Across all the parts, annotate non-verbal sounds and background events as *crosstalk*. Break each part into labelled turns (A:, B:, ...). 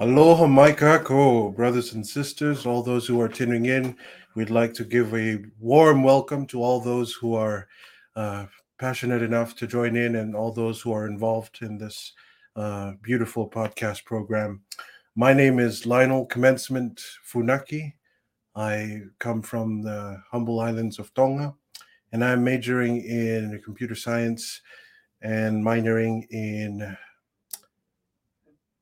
A: Aloha Maikako, brothers and sisters, all those who are tuning in. We'd like to give a warm welcome to all those who are uh, passionate enough to join in and all those who are involved in this uh, beautiful podcast program. My name is Lionel Commencement Funaki. I come from the humble islands of Tonga, and I'm majoring in computer science and minoring in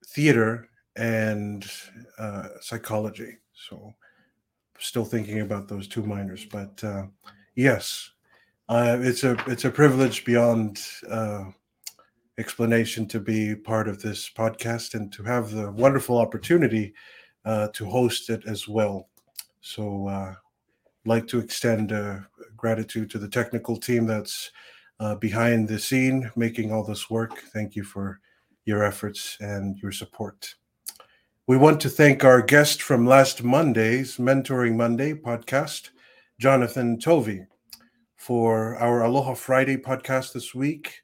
A: theater and uh, psychology. So, still thinking about those two minors, but uh, yes, uh, it's a it's a privilege beyond uh, explanation to be part of this podcast and to have the wonderful opportunity uh, to host it as well. So, uh, like to extend gratitude to the technical team that's behind the scene making all this work. Thank you for your efforts and your support. We want to thank our guest from last Monday's Mentoring Monday podcast, Jonathan Tovey, for our Aloha Friday podcast this week.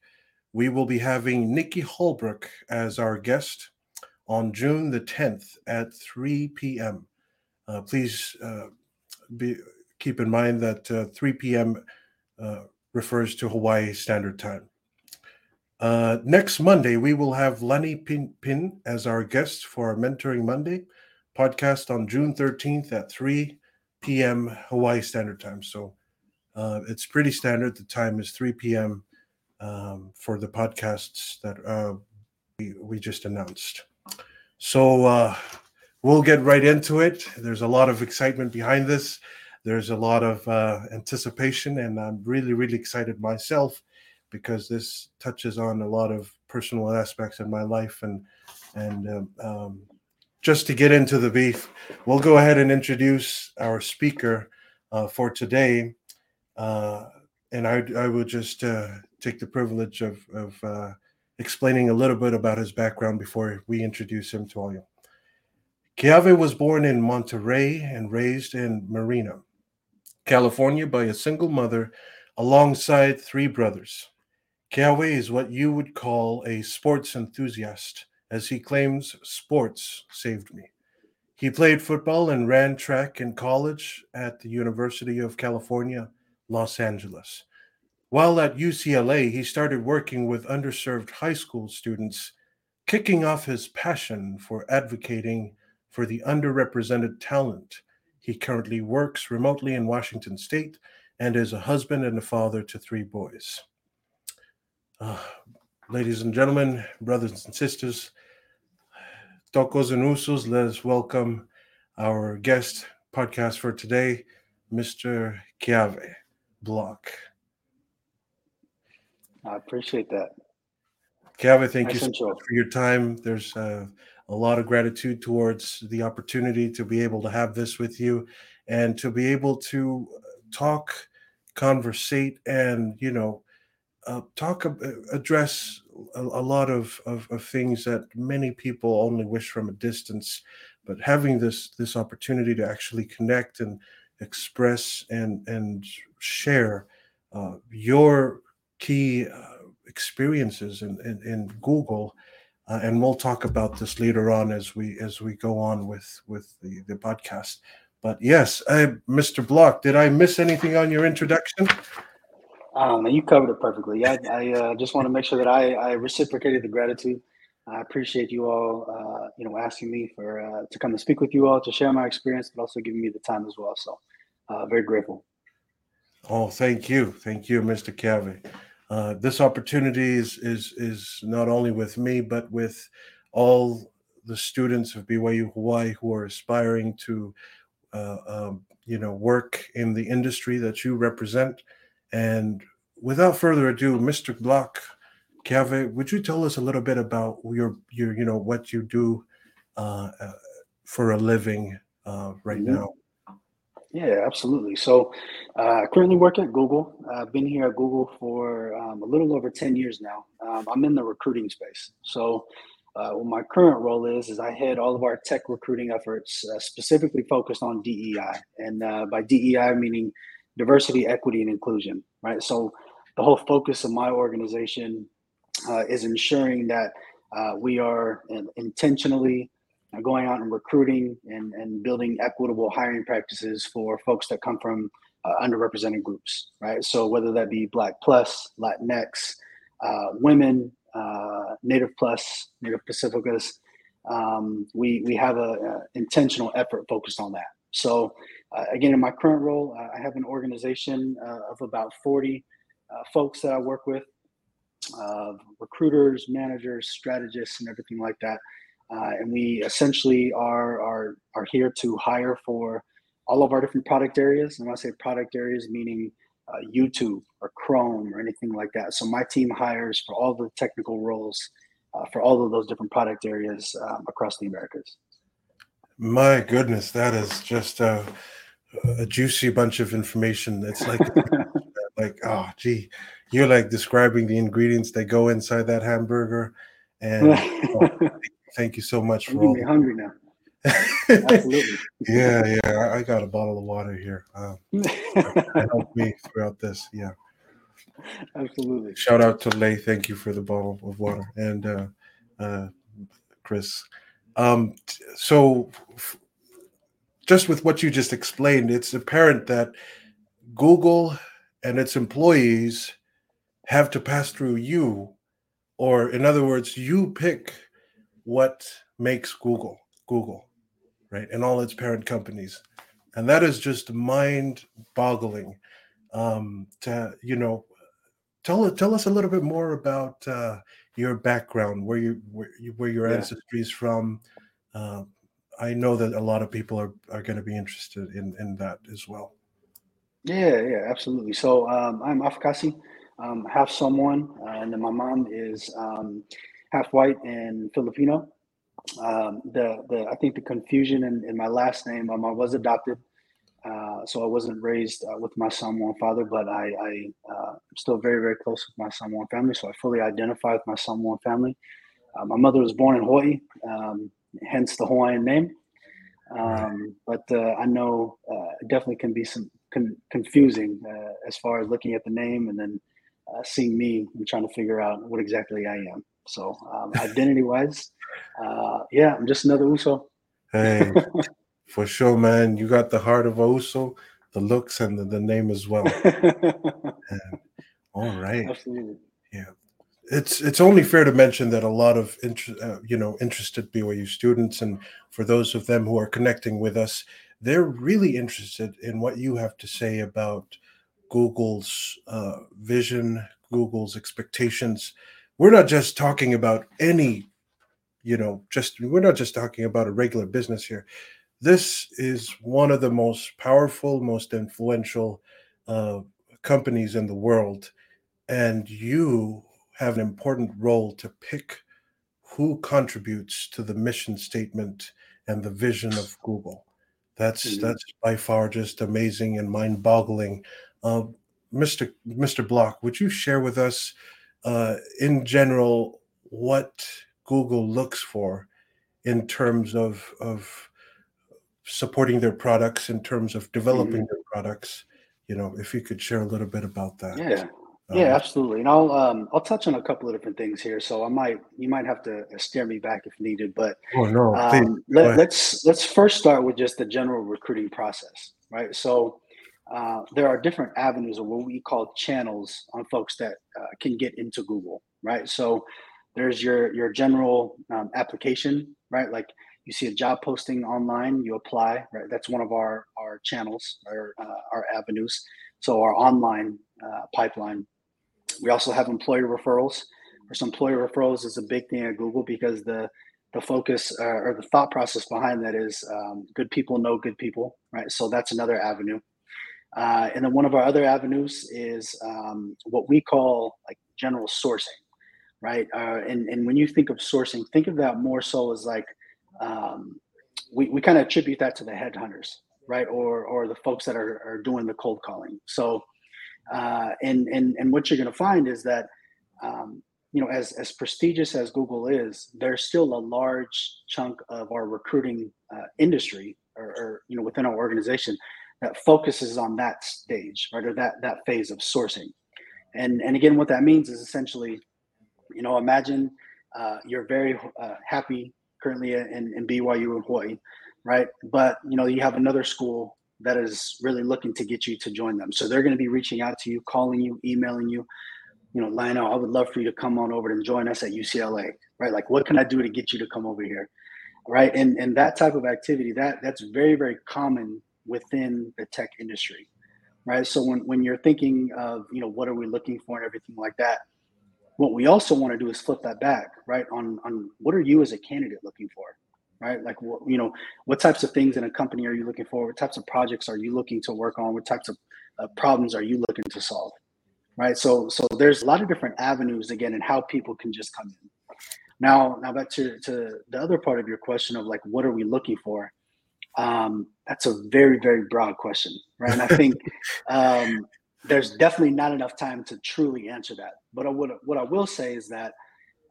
A: We will be having Nikki Holbrook as our guest on June the 10th at 3 p.m. Uh, please uh, be, keep in mind that uh, 3 p.m. Uh, refers to Hawaii Standard Time. Uh, next Monday, we will have Lenny Pin, Pin as our guest for our Mentoring Monday podcast on June 13th at 3 p.m. Hawaii Standard Time. So uh, it's pretty standard. The time is 3 p.m. Um, for the podcasts that uh, we, we just announced. So uh, we'll get right into it. There's a lot of excitement behind this. There's a lot of uh, anticipation, and I'm really, really excited myself because this touches on a lot of personal aspects in my life and and um, um, just to get into the beef we'll go ahead and introduce our speaker uh, for today uh, and I, I will just uh, take the privilege of, of uh, explaining a little bit about his background before we introduce him to all you. Keawe was born in Monterey and raised in Marina, California by a single mother alongside three brothers. Keawe is what you would call a sports enthusiast, as he claims sports saved me. He played football and ran track in college at the University of California, Los Angeles. While at UCLA, he started working with underserved high school students, kicking off his passion for advocating for the underrepresented talent. He currently works remotely in Washington state and is a husband and a father to three boys. Uh, ladies and gentlemen, brothers and sisters, Tokos and Usos, let us welcome our guest podcast for today, Mr. Keawe Block.
B: I appreciate that.
A: Keawe, thank nice you so much for your time. There's uh, a lot of gratitude towards the opportunity to be able to have this with you and to be able to talk, conversate, and, you know, uh, talk uh, address a, a lot of, of, of things that many people only wish from a distance but having this this opportunity to actually connect and express and and share uh, your key uh, experiences in, in, in google uh, and we'll talk about this later on as we as we go on with with the, the podcast. But yes I, mr block did i miss anything on your introduction
B: um, and you covered it perfectly. I, I uh, just want to make sure that I, I reciprocated the gratitude. I appreciate you all, uh, you know, asking me for uh, to come and speak with you all to share my experience, but also giving me the time as well. So, uh, very grateful.
A: Oh, thank you, thank you, Mr. Keawe. Uh, this opportunity is is is not only with me, but with all the students of BYU Hawaii who are aspiring to, uh, um, you know, work in the industry that you represent and without further ado, Mr. Block, Keawe, would you tell us a little bit about your your you know what you do uh, uh, for a living uh, right mm-hmm. now?
B: Yeah, absolutely. So, uh, currently work at Google. I've been here at Google for um, a little over ten years now. Um, I'm in the recruiting space. So, uh, what my current role is is I head all of our tech recruiting efforts, uh, specifically focused on DEI, and by DEI meaning diversity, equity, and inclusion, right? So the whole focus of my organization uh, is ensuring that uh, we are intentionally going out and recruiting and, and building equitable hiring practices for folks that come from uh, underrepresented groups, right? So whether that be Black plus, Latinx, uh, women, uh, Native plus, Native Pacificas, um, we we have a, a, intentional effort focused on that. So uh, again, in my current role, I have an organization uh, of about 40 uh, folks that I work with, recruiters, managers, strategists, and everything like that. and we essentially are, are are here to hire for all of our different product areas. And when I say product areas, meaning uh, YouTube or Chrome or anything like that. So my team hires for all the technical roles uh, for all of those different product areas um, across the Americas.
A: My goodness, that is just a, a juicy bunch of information. It's like, *laughs* like, oh, gee, you're like describing the ingredients that go inside that hamburger. And *laughs* oh, thank you so much
B: for all. hungry now.
A: Absolutely. *laughs* yeah, yeah. I got a bottle of water here. Um, help me throughout this. Yeah.
B: Absolutely.
A: Shout out to Lay. Thank you for the bottle of water. And uh, uh, Chris. Um, so, f- just with what you just explained, it's apparent that Google and its employees have to pass through you, or in other words, you pick what makes Google Google right, and all its parent companies, and that is just mind-boggling. Um, to you know, tell tell us a little bit more about uh, your background, where you where, you, where your yeah. ancestry is from. Uh, I know that a lot of people are, are going to be interested in in that as well.
B: Yeah, yeah, absolutely. So um, I'm Afakasi, um, half Samoan, uh, and then my mom is um, half white and Filipino um, the the I think the confusion in, in my last name. Um, I was adopted, uh, so I wasn't raised uh, with my Samoan father, but I, I uh, am still very very close with my Samoan family. So I fully identify with my Samoan family. Uh, my mother was born in Hawaii, um, hence the Hawaiian name. Um, but uh, I know uh, it definitely can be some con- confusing as far as looking at the name and then seeing me and trying to figure out what exactly I am. So um, *laughs* identity wise, uh, yeah, I'm just another Uso.
A: Hey, *laughs* for sure, man. You got the heart of a Uso, the looks, and the, the name as well. *laughs* all right.
B: Absolutely.
A: Yeah. It's it's only fair to mention that a lot of inter, uh, you know interested BYU students and for those of them who are connecting with us, they're really interested in what you have to say about Google's uh, vision, Google's expectations. We're not just talking about any you know just we're not just talking about a regular business here this is one of the most powerful most influential uh, companies in the world and you have an important role to pick who contributes to the mission statement and the vision of google that's mm-hmm. that's by far just amazing and mind-boggling uh, mr mr block would you share with us uh, in general what Google looks for in terms of of supporting their products, in terms of developing mm-hmm. their products. You know, if you could share a little bit about that.
B: Yeah. Um, yeah, absolutely. And I'll um, I'll touch on a couple of different things here. So I might you might have to steer me back if needed. But
A: oh no,
B: um, let, let's let's first start with just the general recruiting process, right? So uh, there are different avenues or what we call channels on folks that uh, can get into Google, right? So there's your your general um, application, right? Like you see a job posting online, you apply, right? That's one of our our channels, our uh, our avenues. So our online uh, pipeline. We also have employer referrals. Or employer referrals is a big thing at Google because the the focus uh, or the thought process behind that is um, good people know good people, right? So that's another avenue. Uh, and then one of our other avenues is um, what we call like general sourcing right? Uh, and and when you think of sourcing, think of that more so as like um, we we kind of attribute that to the headhunters, right? Or or the folks that are are doing the cold calling. So uh, and and and what you're going to find is that um, you know as as prestigious as Google is, there's still a large chunk of our recruiting uh, industry or, or you know within our organization that focuses on that stage, right, or that that phase of sourcing. And and again, what that means is essentially you know, imagine uh, you're very uh, happy currently in, in BYU in Hawaii, right? But you know, you have another school that is really looking to get you to join them. So they're going to be reaching out to you, calling you, emailing you. You know, Lionel, I would love for you to come on over and join us at UCLA, right? Like, what can I do to get you to come over here, right? And and that type of activity that that's very very common within the tech industry, right? So when when you're thinking of you know what are we looking for and everything like that, what we also want to do is flip that back, right? On on what are you as a candidate looking for, right? Like, what, you know, what types of things in a company are you looking for? What types of projects are you looking to work on? What types of uh, problems are you looking to solve? Right. So, so there's a lot of different avenues again, and how people can just come in. Now, now back to, to the other part of your question of like, what are we looking for? Um, that's a very, very broad question, right? And I think *laughs* um, there's definitely not enough time to truly answer that. But what what I will say is that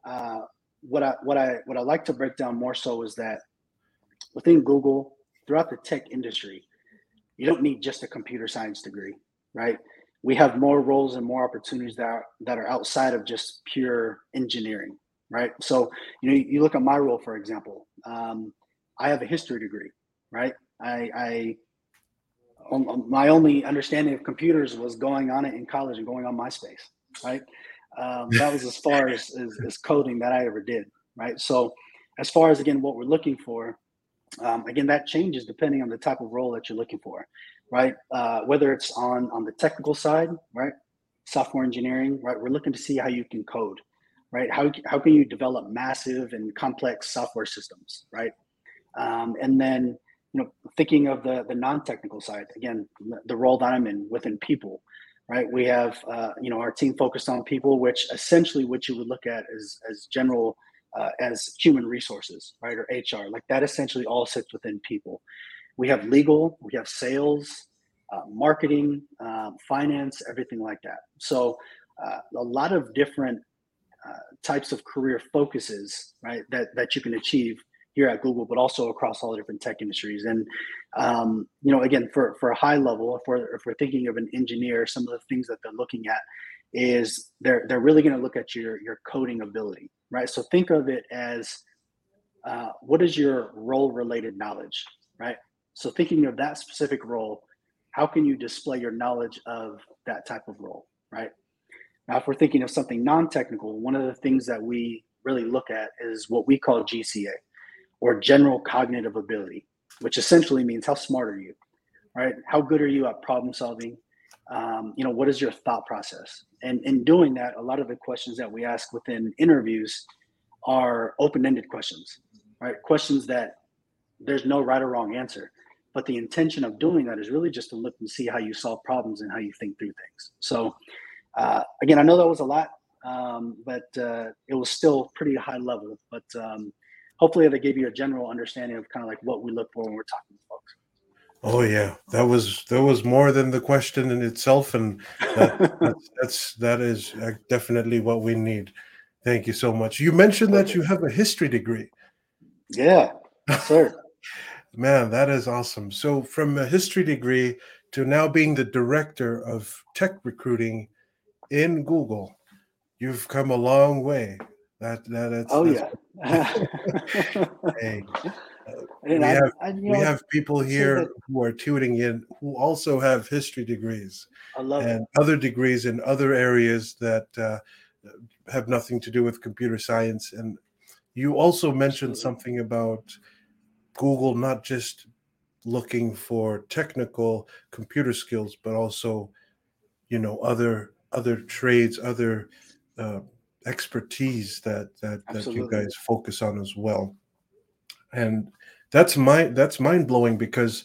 B: uh, what I what I what I like to break down more so is that within Google, throughout the tech industry, you don't need just a computer science degree, right? We have more roles and more opportunities that are, that are outside of just pure engineering, right? So you know, you look at my role, for example. Um, I have a history degree, right? I, I my only understanding of computers was going on it in college and going on MySpace, right? Um, that was as far as, as, as, coding that I ever did, right? So, as far as again what we're looking for, um, again that changes depending on the type of role that you're looking for, right? Uh, whether it's on on the technical side, right? Software engineering, right? We're looking to see how you can code, right? How how can you develop massive and complex software systems, right? Um, and then you know thinking of the the non-technical side again the role that i'm in within people right? We have, uh, you know, our team focused on people, which essentially what you would look at as, as general, uh, as human resources, right? Or HR, like that essentially all sits within people. We have legal, we have sales, uh, marketing, um, finance, everything like that. So uh, a lot of different uh, types of career focuses, right? That that you can achieve here at Google, but also across all the different tech industries. And um, you know, again, for for a high level, if we're if we're thinking of an engineer, some of the things that they're looking at is they're they're really going to look at your your coding ability, right? So think of it as uh, what is your role related knowledge, right? So thinking of that specific role, how can you display your knowledge of that type of role, right? Now, if we're thinking of something non-technical, one of the things that we really look at is what we call GCA, or general cognitive ability, which essentially means how smart are you, right? How good are you at problem solving? Um, you know, what is your thought process? And in doing that, a lot of the questions that we ask within interviews are open-ended questions, right? Questions that there's no right or wrong answer. But the intention of doing that is really just to look and see how you solve problems and how you think through things. So, uh, again, I know that was a lot, um, but uh, it was still pretty high level. But um, hopefully they gave you a general understanding of kind of like what we look for when we're talking to folks.
A: Oh yeah, that was that was more than the question in itself, and that, *laughs* that's, that's that is uh, definitely what we need. Thank you so much. You mentioned that you have a history degree.
B: Yeah, sir. *laughs*
A: Man, that is awesome. So from a history degree to now being the director of tech recruiting in Google, you've come a long way. That that that's,
B: oh
A: that's,
B: yeah.
A: Hey, we I, have I, we know, have people here who are tuning in who also have history degrees and
B: it.
A: other degrees in other areas that uh, have nothing to do with computer science. And you also mentioned Absolutely. something about Google not just looking for technical computer skills, but also, you know, other other trades, other uh, expertise that that that you guys focus on as well and that's my that's mind blowing because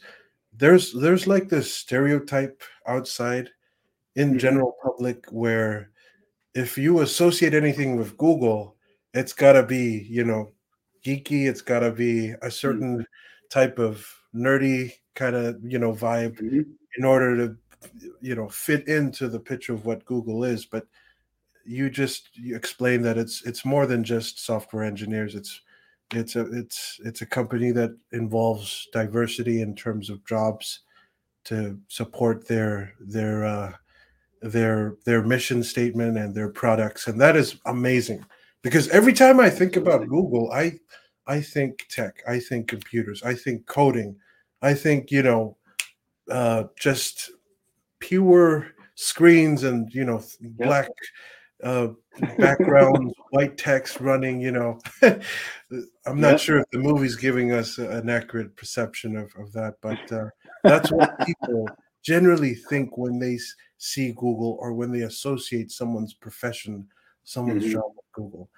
A: there's there's like this stereotype outside in mm-hmm. general public where if you associate anything with google it's got to be you know geeky it's got to be a mm. certain mm-hmm. type of nerdy kind of you know vibe mm-hmm. in order to you know fit into the picture of what google is but you just you explained that it's it's more than just software engineers. It's it's a it's it's a company that involves diversity in terms of jobs to support their their uh, their their mission statement and their products, and that is amazing. Because every time I think about Google, I I think tech, I think computers, I think coding, I think you know, uh, just pure screens and you know yep. Uh, background, *laughs* white text running. You know, *laughs* I'm not sure if the movie's giving us an accurate perception of, of that, but uh, that's what *laughs* people generally think when they see Google or when they associate someone's profession, someone's mm-hmm. job with Google.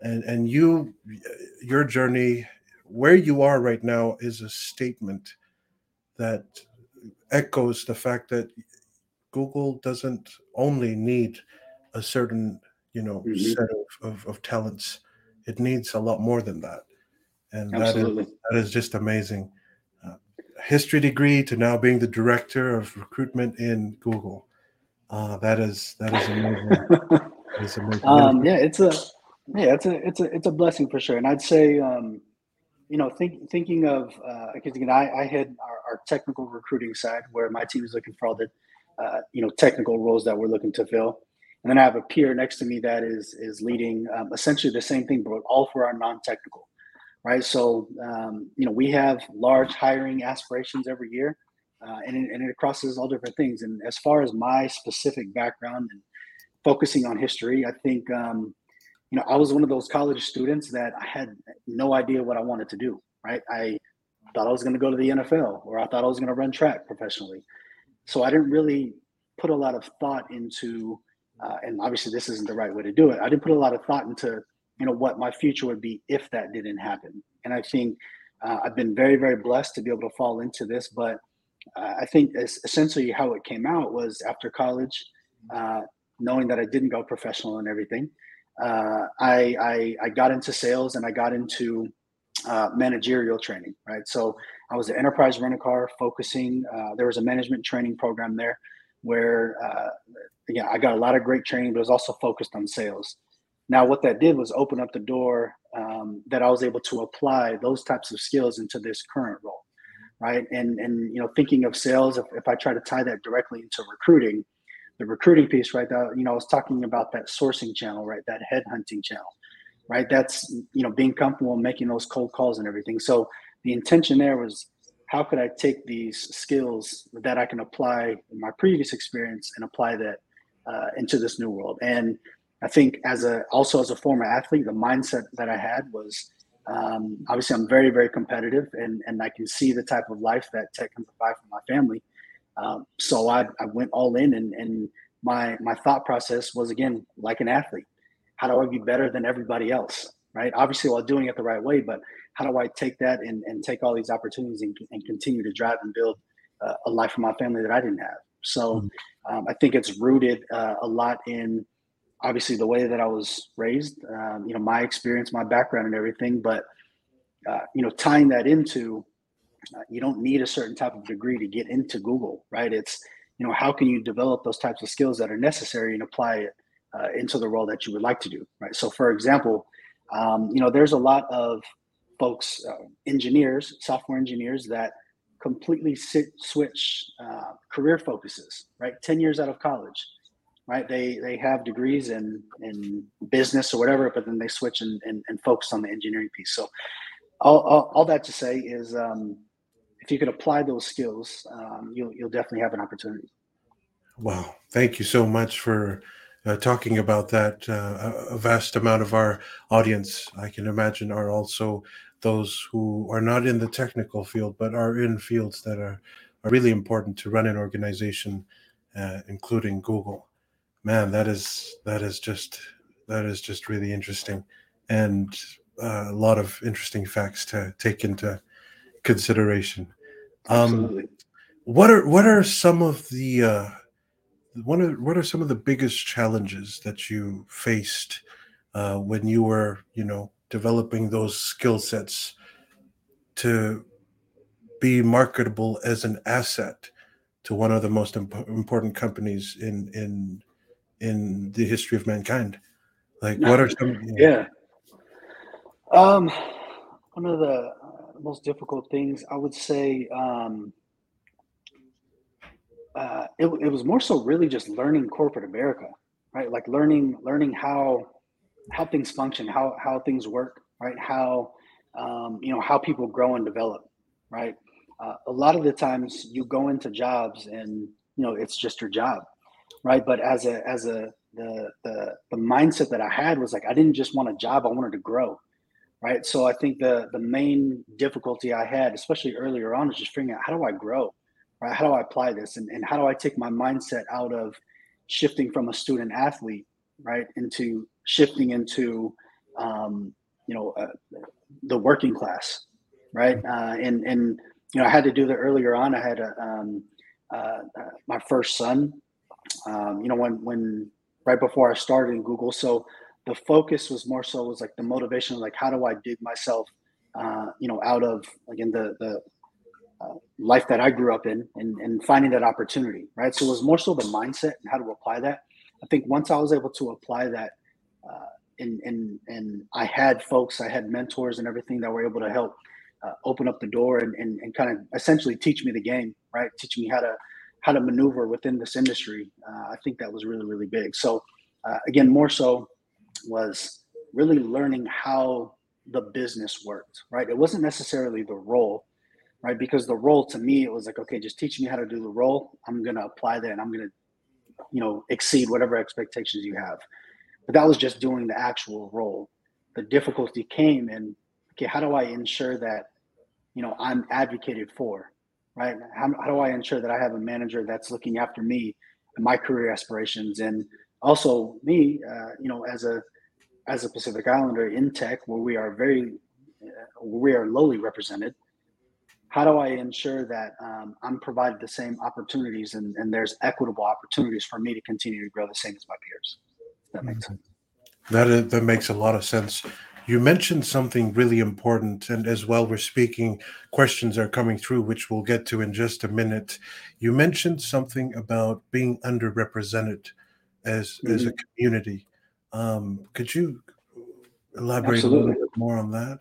A: And and you, your journey, where you are right now, is a statement that echoes the fact that Google doesn't only need a certain you know mm-hmm. set of, of, of, talents. It needs a lot more than that, and Absolutely. that is that is just amazing. Uh, history degree to now being the director of recruitment in Google. Uh, that is that is amazing. that
B: is amazing. *laughs* Um, yeah, it's a yeah, it's a it's a it's a blessing for sure. And I'd say um, you know, think, thinking of because uh, again, I, I had our, our, technical recruiting side where my team is looking for all the uh, you know technical roles that we're looking to fill, and then I have a peer next to me that is is leading um, essentially the same thing, but all for our non-technical, right? So um, you know we have large hiring aspirations every year, uh, and it, and it crosses all different things. And as far as my specific background and focusing on history, I think um, you know I was one of those college students that I had no idea what I wanted to do. Right, I thought I was going to go to the NFL, or I thought I was going to run track professionally. So I didn't really put a lot of thought into, uh, and obviously this isn't the right way to do it. I didn't put a lot of thought into, you know, what my future would be if that didn't happen. And I think uh, I've been very, very blessed to be able to fall into this. But uh, I think essentially how it came out was after college, uh, knowing that I didn't go professional and everything. Uh, I, I, I got into sales and I got into uh, managerial training, right? So I was an enterprise rent a car focusing. There was a management training program there where, uh, yeah, I got a lot of great training, but it was also focused on sales. Now, what that did was open up the door um, that I was able to apply those types of skills into this current role, right? And and you know, thinking of sales, if, if I try to tie that directly into recruiting, the recruiting piece, right? That you know, I was talking about that sourcing channel, right? That headhunting channel right? That's you know being comfortable making those cold calls and everything. So the intention there was how could I take these skills that I can apply in my previous experience and apply that uh, into this new world. And I think as a also as a former athlete, the mindset that I had was um, obviously I'm very very competitive and and I can see the type of life that tech can provide for my family. Um, so I, I went all in and and my my thought process was again like an athlete how do I be better than everybody else? Right. Obviously, while doing it the right way, but how do I take that and, and take all these opportunities and, and continue to drive and build uh, a life for my family that I didn't have? So mm-hmm. um, I think it's rooted uh, a lot in obviously the way that I was raised, um, you know, my experience, my background, and everything. But uh, you know, tying that into uh, you don't need a certain type of degree to get into Google, right? It's you know, how can you develop those types of skills that are necessary and apply it uh, into the role that you would like to do, right? So, for example, um, you know, there's a lot of folks, uh, engineers, software engineers that completely sit, switch uh, career focuses, right? 10 years out of college, right? They, they have degrees in, in business or whatever, but then they switch and, and, and focus on the engineering piece. So all, all, all that to say is um, if you could apply those skills, um, you'll, you'll definitely have an opportunity.
A: Wow. Thank you so much for uh, talking about that. Uh, a vast amount of our audience, I can imagine, are also those who are not in the technical field, but are in fields that are, are really important to run an organization, uh, including Google. Man, that is that is just that is just really interesting, and uh, a lot of interesting facts to take into consideration. Um, what are what are some of the uh, what are what are some of the biggest challenges that you faced uh, when you were, you know, developing those skill sets to be marketable as an asset to one of the most imp- important companies in in in the history of mankind? Like, what are some?
B: You know, yeah. Um, one of the most difficult things I would say. Um, uh, it, it was more so really just learning corporate America, right? Like learning learning how how things function, how how things work, right? How um, you know, how people grow and develop, right? Uh, a lot of the times you go into jobs and you know it's just your job, right? But as a as a the the the mindset that I had was like I didn't just want a job, I wanted to grow, right? So I think the the main difficulty I had, especially earlier on, is just figuring out how do I grow, right? How do I apply this, and and how do I take my mindset out of shifting from a student athlete, right, into shifting into um, you know uh, the working class, right? Uh, and and you know I had to do that earlier on. I had a, um, uh, uh, my first son. Um, you know when when right before I started in Google, so the focus was more so was like the motivation like how do I dig myself uh, you know out of again the the uh, life that I grew up in and, and finding that opportunity, right? So it was more so the mindset and how to apply that. I think once I was able to apply that, uh, and and and I had folks, I had mentors and everything that were able to help uh, open up the door and, and and kind of essentially teach me the game, right? Teach me how to how to maneuver within this industry. Uh, I think that was really really big. So uh, again, more so was really learning how the business worked, right? It wasn't necessarily the role, right? Because the role to me, it was like, okay, just teach me how to do the role. I'm gonna apply that, and I'm gonna, you know, exceed whatever expectations you have. But that was just doing the actual role. The difficulty came in, okay, how do I ensure that, you know, I'm advocated for, right? How, how do I ensure that I have a manager that's looking after me and my career aspirations, and also me, uh, you know, as a as a Pacific Islander in tech, where we are very, uh, we are lowly represented how do I ensure that um, I'm provided the same opportunities and, and there's equitable opportunities for me to continue to grow the same as my peers? That makes mm-hmm. sense.
A: That is, that makes a lot of sense. You mentioned something really important, and as well, we're speaking. Questions are coming through, which we'll get to in just a minute. You mentioned something about being underrepresented as mm-hmm. as a mm-hmm. community. Um, could you elaborate Absolutely. a little bit more on that?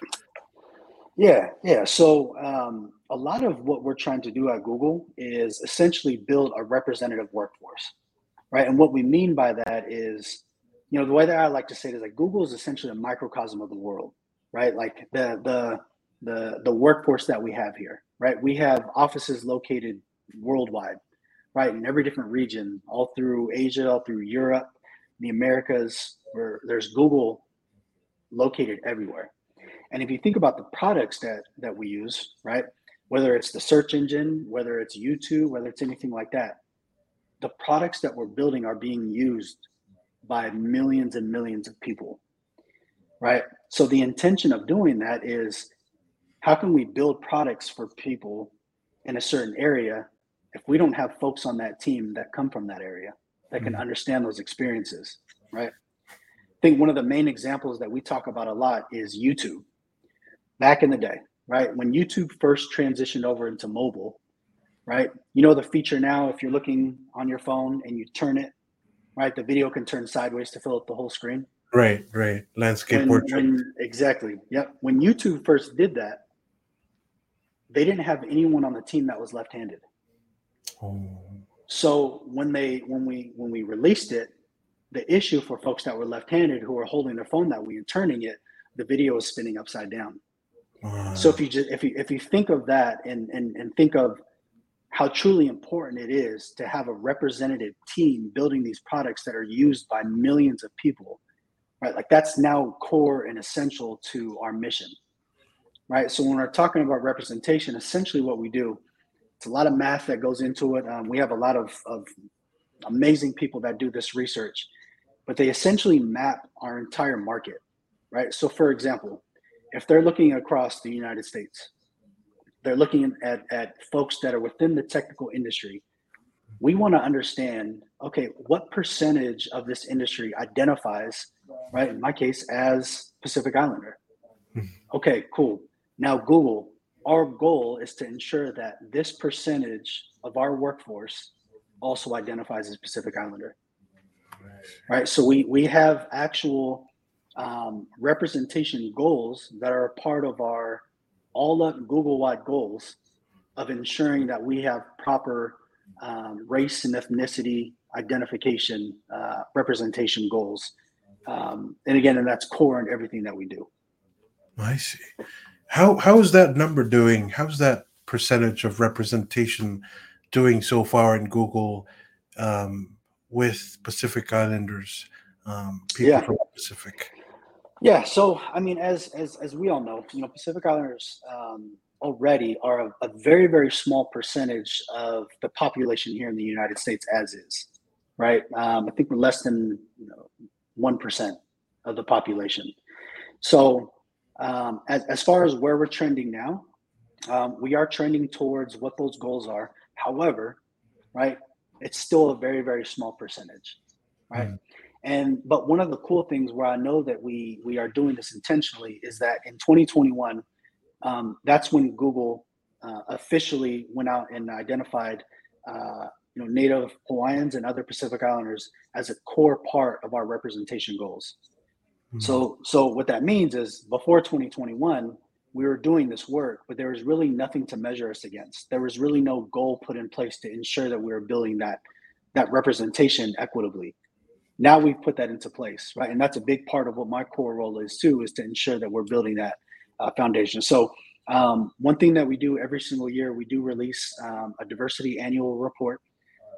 B: Yeah, yeah. So um, a lot of what we're trying to do at Google is essentially build a representative workforce, right? And what we mean by that is, you know, the way that I like to say it is like Google is essentially a microcosm of the world, right? Like the the the the workforce that we have here, right? We have offices located worldwide, right, in every different region, all through Asia, all through Europe, the Americas, where there's Google located everywhere and if you think about the products that that we use, right, whether it's the search engine, whether it's YouTube, whether it's anything like that, the products that we're building are being used by millions and millions of people, right? So the intention of doing that is how can we build products for people in a certain area if we don't have folks on that team that come from that area that can mm-hmm. understand those experiences, right? I think one of the main examples that we talk about a lot is YouTube, back in the day, right? When YouTube first transitioned over into mobile, right? You know the feature now, if you're looking on your phone and you turn it, right, the video can turn sideways to fill up the whole screen.
A: Right, right. Landscape
B: when,
A: portrait.
B: When, exactly. Yep. When YouTube first did that, they didn't have anyone on the team that was left-handed. Oh. So when they when we when we released it, the issue for folks that were left-handed who were holding their phone that way and turning it, the video was spinning upside down. So if you just if you if you think of that and and and think of how truly important it is to have a representative team building these products that are used by millions of people, right? Like that's now core and essential to our mission, right? So when we're talking about representation, essentially what we do, it's a lot of math that goes into it. Um, we have a lot of, of amazing people that do this research, but they essentially map our entire market, right? So for example, if they're looking across the United States, they're looking at, at folks that are within the technical industry. We want to understand, okay, what percentage of this industry identifies, right? In my case, as Pacific Islander. Hmm. Okay, cool. Now, Google, our goal is to ensure that this percentage of our workforce also identifies as Pacific Islander. Right. So we we have actual um, representation goals that are a part of our all up Google wide goals of ensuring that we have proper um, race and ethnicity identification uh, representation goals. Um, and again, and that's core in everything that we do.
A: I see. how how is that number doing? How's that percentage of representation doing so far in Google um, with Pacific Islanders, um, people yeah. from the Pacific?
B: Yeah, so I mean, as as as we all know, you know, Pacific Islanders um, already are a, a, very very small percentage of the population here in the United States, as is, right? Um, I think we're less than one you know, of the population. So, um, as as far as where we're trending now, um, we are trending towards what those goals are. However, right, it's still a very very small percentage, right? Mm. And but one of the cool things where I know that we we are doing this intentionally is that in 2021, um, that's when Google uh, officially went out and identified uh, you know Native Hawaiians and other Pacific Islanders as a core part of our representation goals. Mm-hmm. So so what that means is before 2021, we were doing this work, but there was really nothing to measure us against. There was really no goal put in place to ensure that we were building that that representation equitably now we've put that into place right? And that's a big part of what my core role is too is to ensure that we're building that uh, foundation. So um, one thing that we do every single year we do release um, a diversity annual report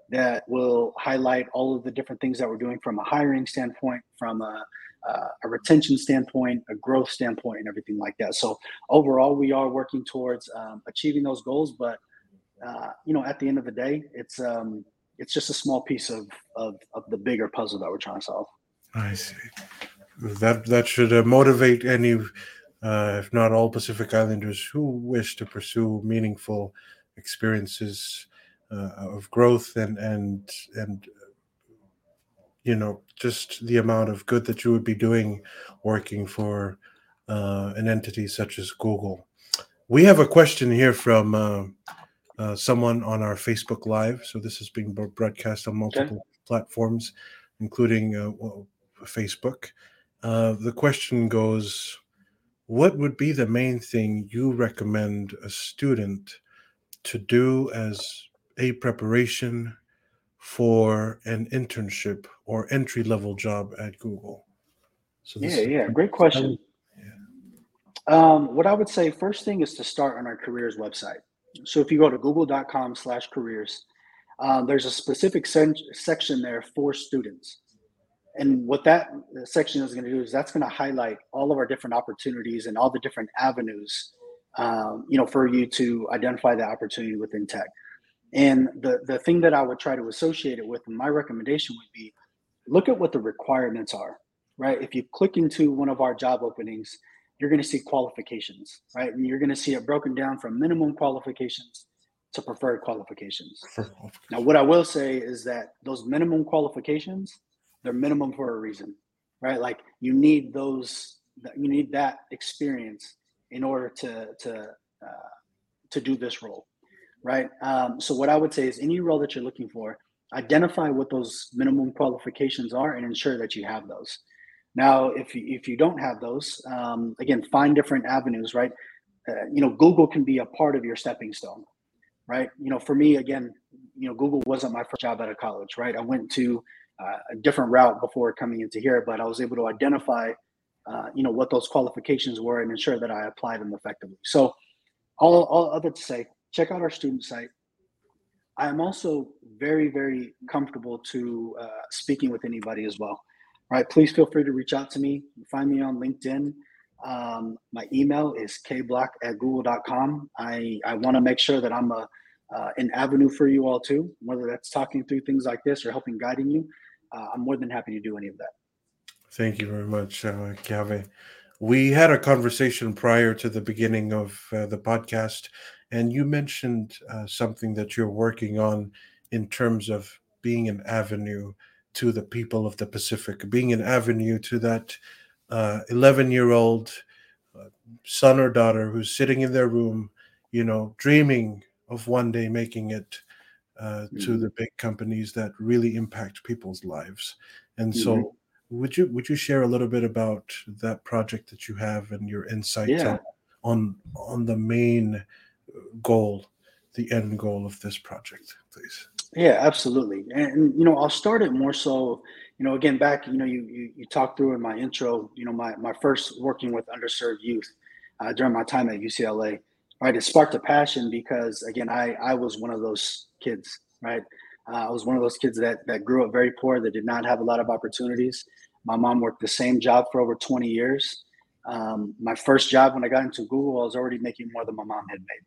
B: that will highlight all of the different things that we're doing from a hiring standpoint from a, uh, a retention standpoint a growth standpoint and everything like that. So overall we are working towards um, achieving those goals but uh, you know at the end of the day it's um, it's just a small piece of, of, of the bigger puzzle that we're trying to solve.
A: I see. That that should uh, motivate any, uh, if not all, Pacific Islanders who wish to pursue meaningful experiences uh, of growth and and and you know just the amount of good that you would be doing working for uh, an entity such as Google. We have a question here from uh, someone on our Facebook Live. So this is being broadcast on multiple okay. platforms, including uh, well, Facebook. Uh, the question goes What would be the main thing you recommend a student to do as a preparation for an internship or entry level job at Google?
B: So yeah, yeah, great question. Um, what I would say first thing is to start on our careers website. So if you go to google.com slash careers, um, there's a specific sen- section there for students. And what that section is going to do is that's going to highlight all of our different opportunities and all the different avenues, um, you know, for you to identify the opportunity within tech. And the, the thing that I would try to associate it with, my recommendation would be look at what the requirements are, right? If you click into one of our job openings, you're going to see qualifications, right? And you're going to see it broken down from minimum qualifications to preferred qualifications. *laughs* now, what I will say is that those minimum qualifications, they're minimum for a reason, right? Like you need those, you need that experience in order to to uh, to do this role, right? Um, so what I would say is any role that you're looking for, identify what those minimum qualifications are and ensure that you have those. Now, if you, if you don't have those, um, again, find different avenues, right? Uh, you know, Google can be a part of your stepping stone, right? You know, for me, again, you know, Google wasn't my first job out of college, right? I went to uh, a different route before coming into here, but I was able to identify, uh, you know, what those qualifications were and ensure that I applied them effectively. So, all, all other to say, check out our student site. I am also very, very comfortable to uh, speaking with anybody as well right, please feel free to reach out to me. Find me on LinkedIn. Um, my email is kblock at google.com. I, I want to make sure that I'm a, uh, an avenue for you all too, whether that's talking through things like this or helping guiding you. Uh, I'm more than happy to do any of that.
A: Thank you very much, uh. We had a conversation prior to the beginning of uh, the podcast, and you mentioned uh, something that you're working on in terms of being an avenue to the people of the Pacific, being an avenue to that 11 uh, year old uh, son or daughter who's sitting in their room, you know, dreaming of one day making it uh, mm-hmm. to the big companies that really impact people's lives. And mm-hmm. so, would you would you share a little bit about that project that you have and your insights yeah. on, on on the main goal, the end goal of this project, please?
B: Yeah, absolutely. And, and, you know, I'll start it more so, you know, again, back, you know, you, you, you talked through in my intro, you know, my, my first working with underserved youth. uh, during my time at UCLA. Right, it sparked a passion because again, I I was one of those kids. Right, uh, I was one of those kids that that grew up very poor, that did not have a lot of opportunities. My mom worked the same job for over 20 years. Um, my first job when I got into Google, I was already making more than my mom had made.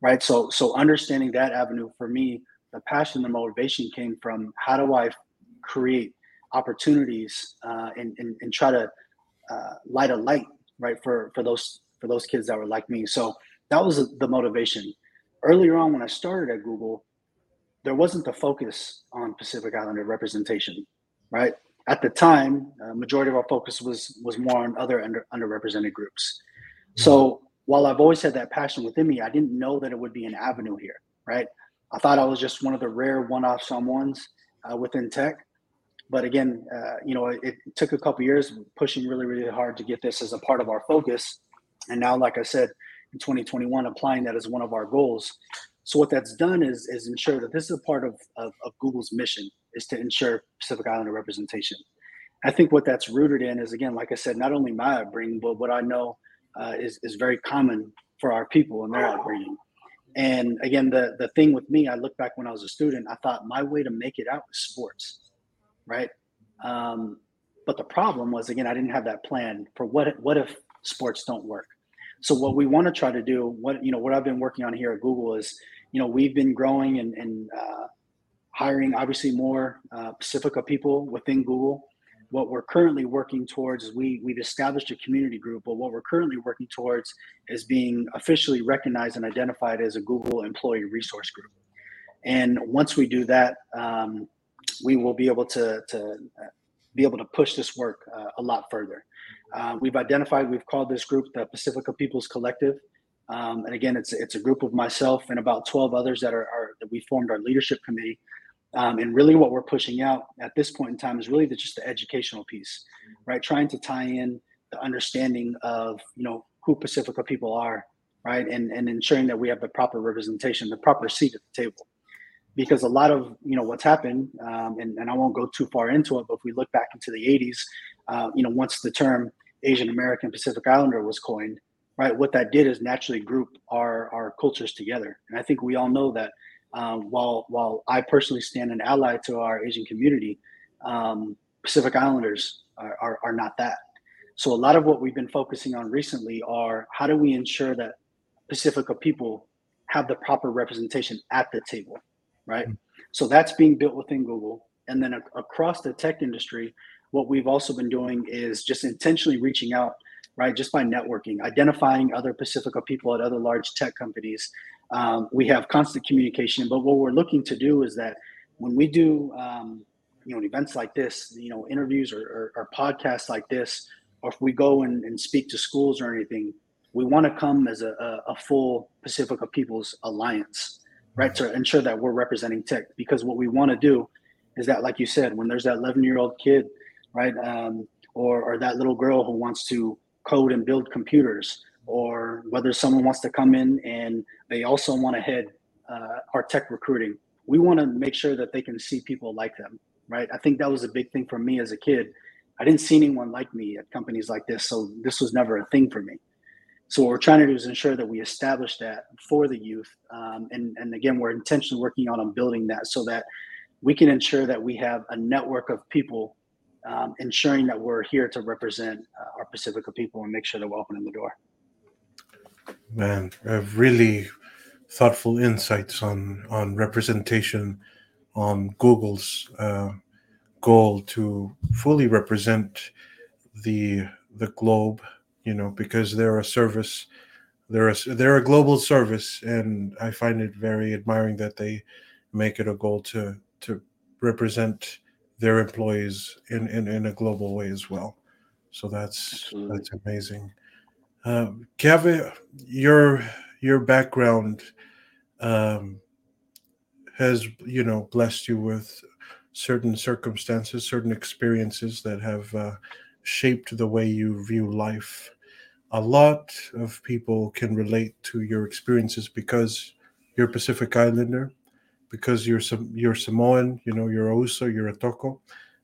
B: Right, so so understanding that avenue for me, the passion, the motivation came from how do I create opportunities uh, and, and, and try to uh, light a light right for for those for those kids that were like me. So that was the motivation. Earlier on, when I started at Google, there wasn't the focus on Pacific Islander representation, right? At the time, uh, majority of our focus was was more on other under, underrepresented groups. So while I've always had that passion within me, I didn't know that it would be an avenue here, right? I thought I was just one of the rare one-off someone's uh, within tech, but again, uh, you know, it, it, took a couple years pushing really, really hard to get this as a part of our focus. And now, like I said, in 2021, applying that as one of our goals. So what that's done is is ensure that this is a part of, of, of Google's mission is to ensure Pacific Islander representation. I think what that's rooted in is again, like I said, not only my upbringing, but what I know uh, is is very common for our people and their upbringing. And again, the the thing with me, I look back when I was a student, I thought my way to make it out was sports right? Um, but the problem was again, I didn't have that plan for what what if sports don't work. So what we want to try to do, what you know, what I've been working on here at Google is, you know, we've been growing and, and uh, hiring obviously more uh, Pacifica people within Google. What we're currently working towards is we we've established a community group, but what we're currently working towards is being officially recognized and identified as a Google Employee Resource Group. And once we do that, um, we will be able to, to uh, be able to push this work uh, a lot further. Uh, we've identified, we've called this group the Pacifica People's Collective. Um, and again, it's, it's a group of myself and about 12 others that are, are that we formed our leadership committee. Um, and really what we're pushing out at this point in time is really the, just the educational piece, right? Trying to tie in the understanding of, you know, who Pacifica people are, right? And, and ensuring that we have the proper representation, the proper seat at the table because a lot of you know what's happened, um, and, and I won't go too far into it, but if we look back into the 80s, uh, you know, once the term Asian American Pacific Islander was coined, right, what that did is naturally group our our cultures together, and I think we all know that. Um, while while I personally stand an ally to our Asian community, um, Pacific Islanders are, are, are not that. So a lot of what we've been focusing on recently are how do we ensure that Pacifica people have the proper representation at the table right? Mm-hmm. So that's being built within Google. And then a- across the tech industry, what we've also been doing is just intentionally reaching out, right? Just by networking, identifying other Pacifica people at other large tech companies. Um, we have constant communication, but what we're looking to do is that when we do, um, you know, events like this, you know, interviews or, or, or podcasts like this, or if we go and, and speak to schools or anything, we want to come as a, a, full Pacifica People's Alliance right? To ensure that we're representing tech because what we want to do is that, like you said, when there's that 11 year old kid, right, um, or, or that little girl who wants to code and build computers, or whether someone wants to come in and they also want to head uh, our tech recruiting, we want to make sure that they can see people like them, right? I think that was a big thing for me as a kid. I didn't see anyone like me at companies like this, so this was never a thing for me. So what we're trying to do is ensure that we establish that for the youth, um, and and again, we're intentionally working on building that so that we can ensure that we have a network of people, um, ensuring that we're here to represent uh, our Pacifica people and make sure that we're opening the door.
A: Man, really thoughtful insights on on representation on Google's uh, goal to fully represent the the globe you know, because they're a service, they're a, they're a global service, and I find it very admiring that they make it a goal to to represent their employees in in, in a global way as well. So that's Absolutely. that's amazing. Uh, Keawe, your your background um, has you know blessed you with certain circumstances, certain experiences that have uh, shaped the way you view life. A lot of people can relate to your experiences because you're Pacific Islander, because you're some you're Samoan, you know, you're Osa, you're a Toko,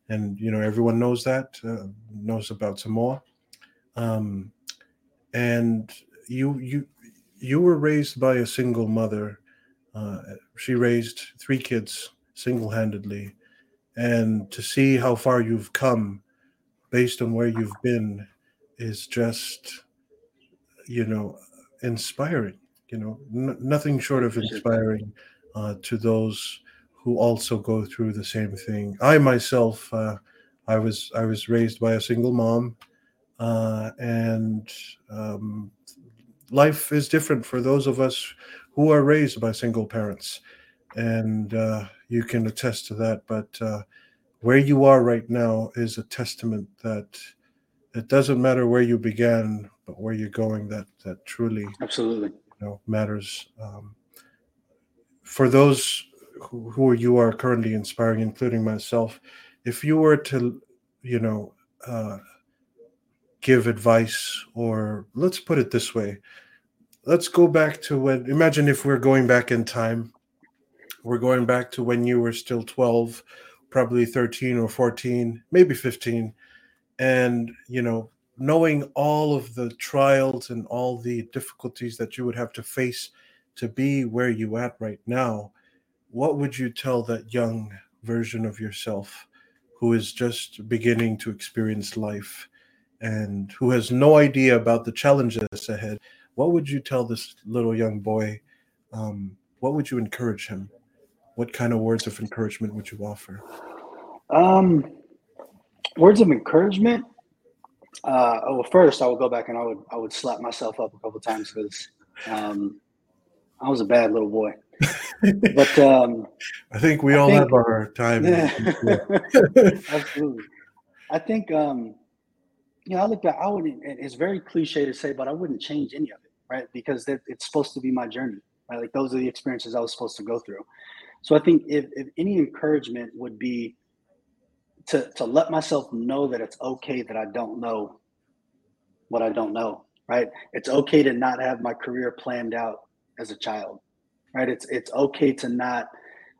A: and you know everyone knows that uh, knows about Samoa, um, and you you you were raised by a single mother. Uh, she raised three kids single-handedly, and to see how far you've come, based on where you've been, is just you know inspiring. You know, n- nothing short of inspiring uh, to those who also go through the same thing. I myself, uh, I was I was raised by a single mom, uh, and um, life is different for those of us who are raised by single parents, and uh, you can attest to that. But uh, where you are right now is a testament that it doesn't matter where you began, but where you're going. That that truly
B: absolutely
A: you know matters. Um, for those who, who you are currently inspiring, including myself, if you were to, you know, uh, give advice, or let's put it this way, let's go back to when, imagine if we're going back in time, we're going back to when you were still 12, probably 13 or 14, maybe 15, and, you know, knowing all of the trials and all the difficulties that you would have to face to be where you at right now what would you tell that young version of yourself who is just beginning to experience life and who has no idea about the challenges ahead? What would you tell this little young boy? Um, what would you encourage him? What kind of words of encouragement would you offer?
B: Um, words of encouragement. Uh, well, first I would go back and I would I would slap myself up a couple times because um, I was a bad little boy but um, *laughs*
A: I think we I all think, have our time. Yeah. *laughs*
B: Absolutely. I think um, you know I look back. I wouldn't. It's very cliche to say, but I wouldn't change any of it, right? Because it's supposed to be my journey. Right? Like those are the experiences I was supposed to go through. So I think if, if any encouragement would be to to let myself know that it's okay that I don't know what I don't know. Right? It's okay to not have my career planned out as a child right? It's it's okay to not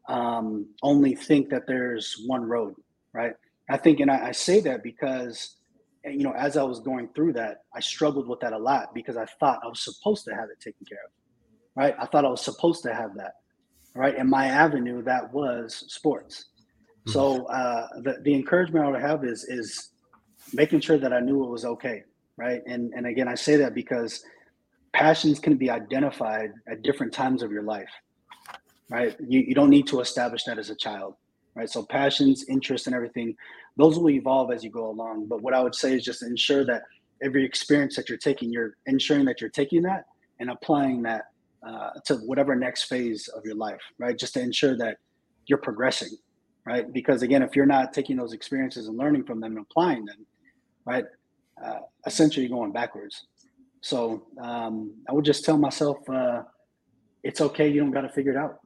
B: um, only think that there's one road, right? I think, and I, I say that because you know, as I was going through that, I struggled with that a lot because I thought I was supposed to have it taken care of, right? I thought I was supposed to have that, right? And my avenue that was sports. Mm-hmm. So uh, the the encouragement I would have is is making sure that I knew it was okay, right? And and again, I say that because passions can be identified at different times of your life right you, you don't need to establish that as a child right? So passions interests and everything those will evolve as you go along. But what i would say is just ensure that every experience that you're taking you're ensuring that you're taking that and applying that uh, to whatever next phase of your life right? Just to ensure that you're progressing right? Because again if you're not taking those experiences and learning from them and applying them right uh, essentially going backwards. So um, I would just tell myself, uh, it's okay. You don't got to figure it out.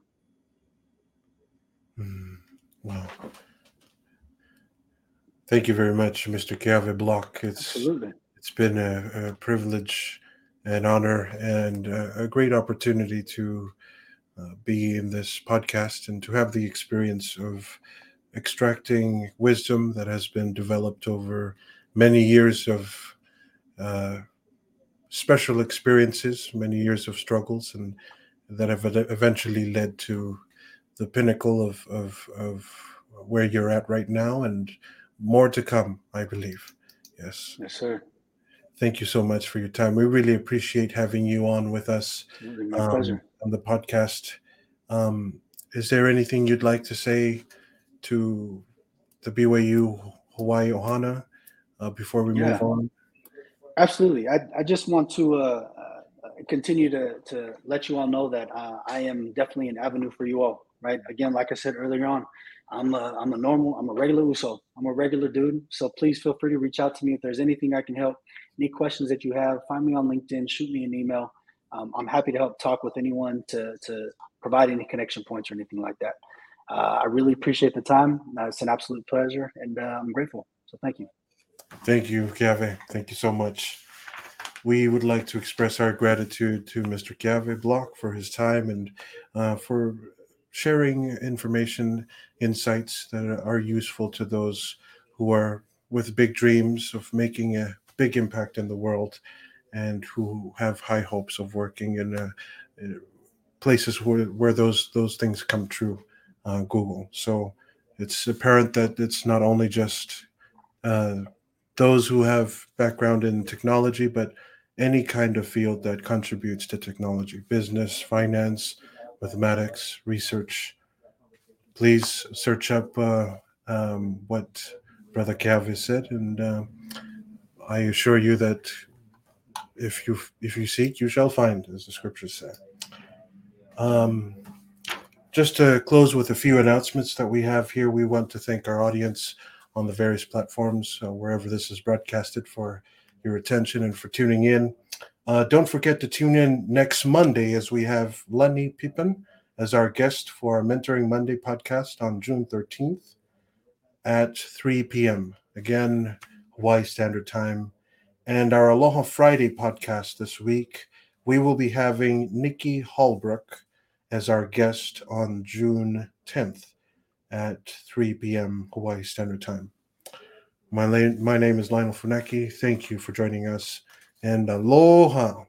A: Wow. Thank you very much, Mr. Keawe Block. It's
B: Absolutely.
A: It's been a, a privilege, an honor, and a, a great opportunity to uh, be in this podcast and to have the experience of extracting wisdom that has been developed over many years of uh, special experiences, many years of struggles, and that have eventually led to the pinnacle of, of, of where you're at right now and more to come, I believe. Yes.
B: Yes, sir.
A: Thank you so much for your time. We really appreciate having you on with us
B: my um, pleasure.
A: on the podcast. Um, is there anything you'd like to say to the BYU Hawaii Ohana uh, before we yeah. move on?
B: Absolutely. I, I just want to uh, uh, continue to, to let you all know that uh, I am definitely an avenue for you all. Right. Again, like I said earlier on, I'm a, I'm a normal, I'm a regular Uso. I'm a regular dude. So please feel free to reach out to me if there's anything I can help. Any questions that you have, find me on LinkedIn, shoot me an email. Um, I'm happy to help talk with anyone to, to provide any connection points or anything like that. Uh, I really appreciate the time. Uh, it's an absolute pleasure, and uh, I'm grateful. So thank you.
A: Thank you, Keawe. Thank you so much. We would like to express our gratitude to Mr. Keawe Block for his time and uh, for sharing information, insights that are useful to those who are with big dreams of making a big impact in the world. and who have high hopes of working in, uh, places where, where those those things come true. Uh, Google. So it's apparent that it's not only just uh, those who have background in technology, but any kind of field that contributes to technology, business, finance, mathematics, research. Please search up uh, um, what Brother Calvi said, and uh, I assure you that if you if you seek, you shall find, as the scriptures say. Um, just to close with a few announcements that we have here, we want to thank our audience on the various platforms, uh, wherever this is broadcasted, for your attention and for tuning in. Uh, don't forget to tune in next Monday as we have Lenny Pippen as our guest for our Mentoring Monday podcast on June 13th at 3 p.m. Again, Hawaii Standard Time. And our Aloha Friday podcast this week, we will be having Nikki Hallbrook as our guest on June 10th at 3 p.m. Hawaii Standard Time. My, la- my name is Lionel Funaki. Thank you for joining us and aloha.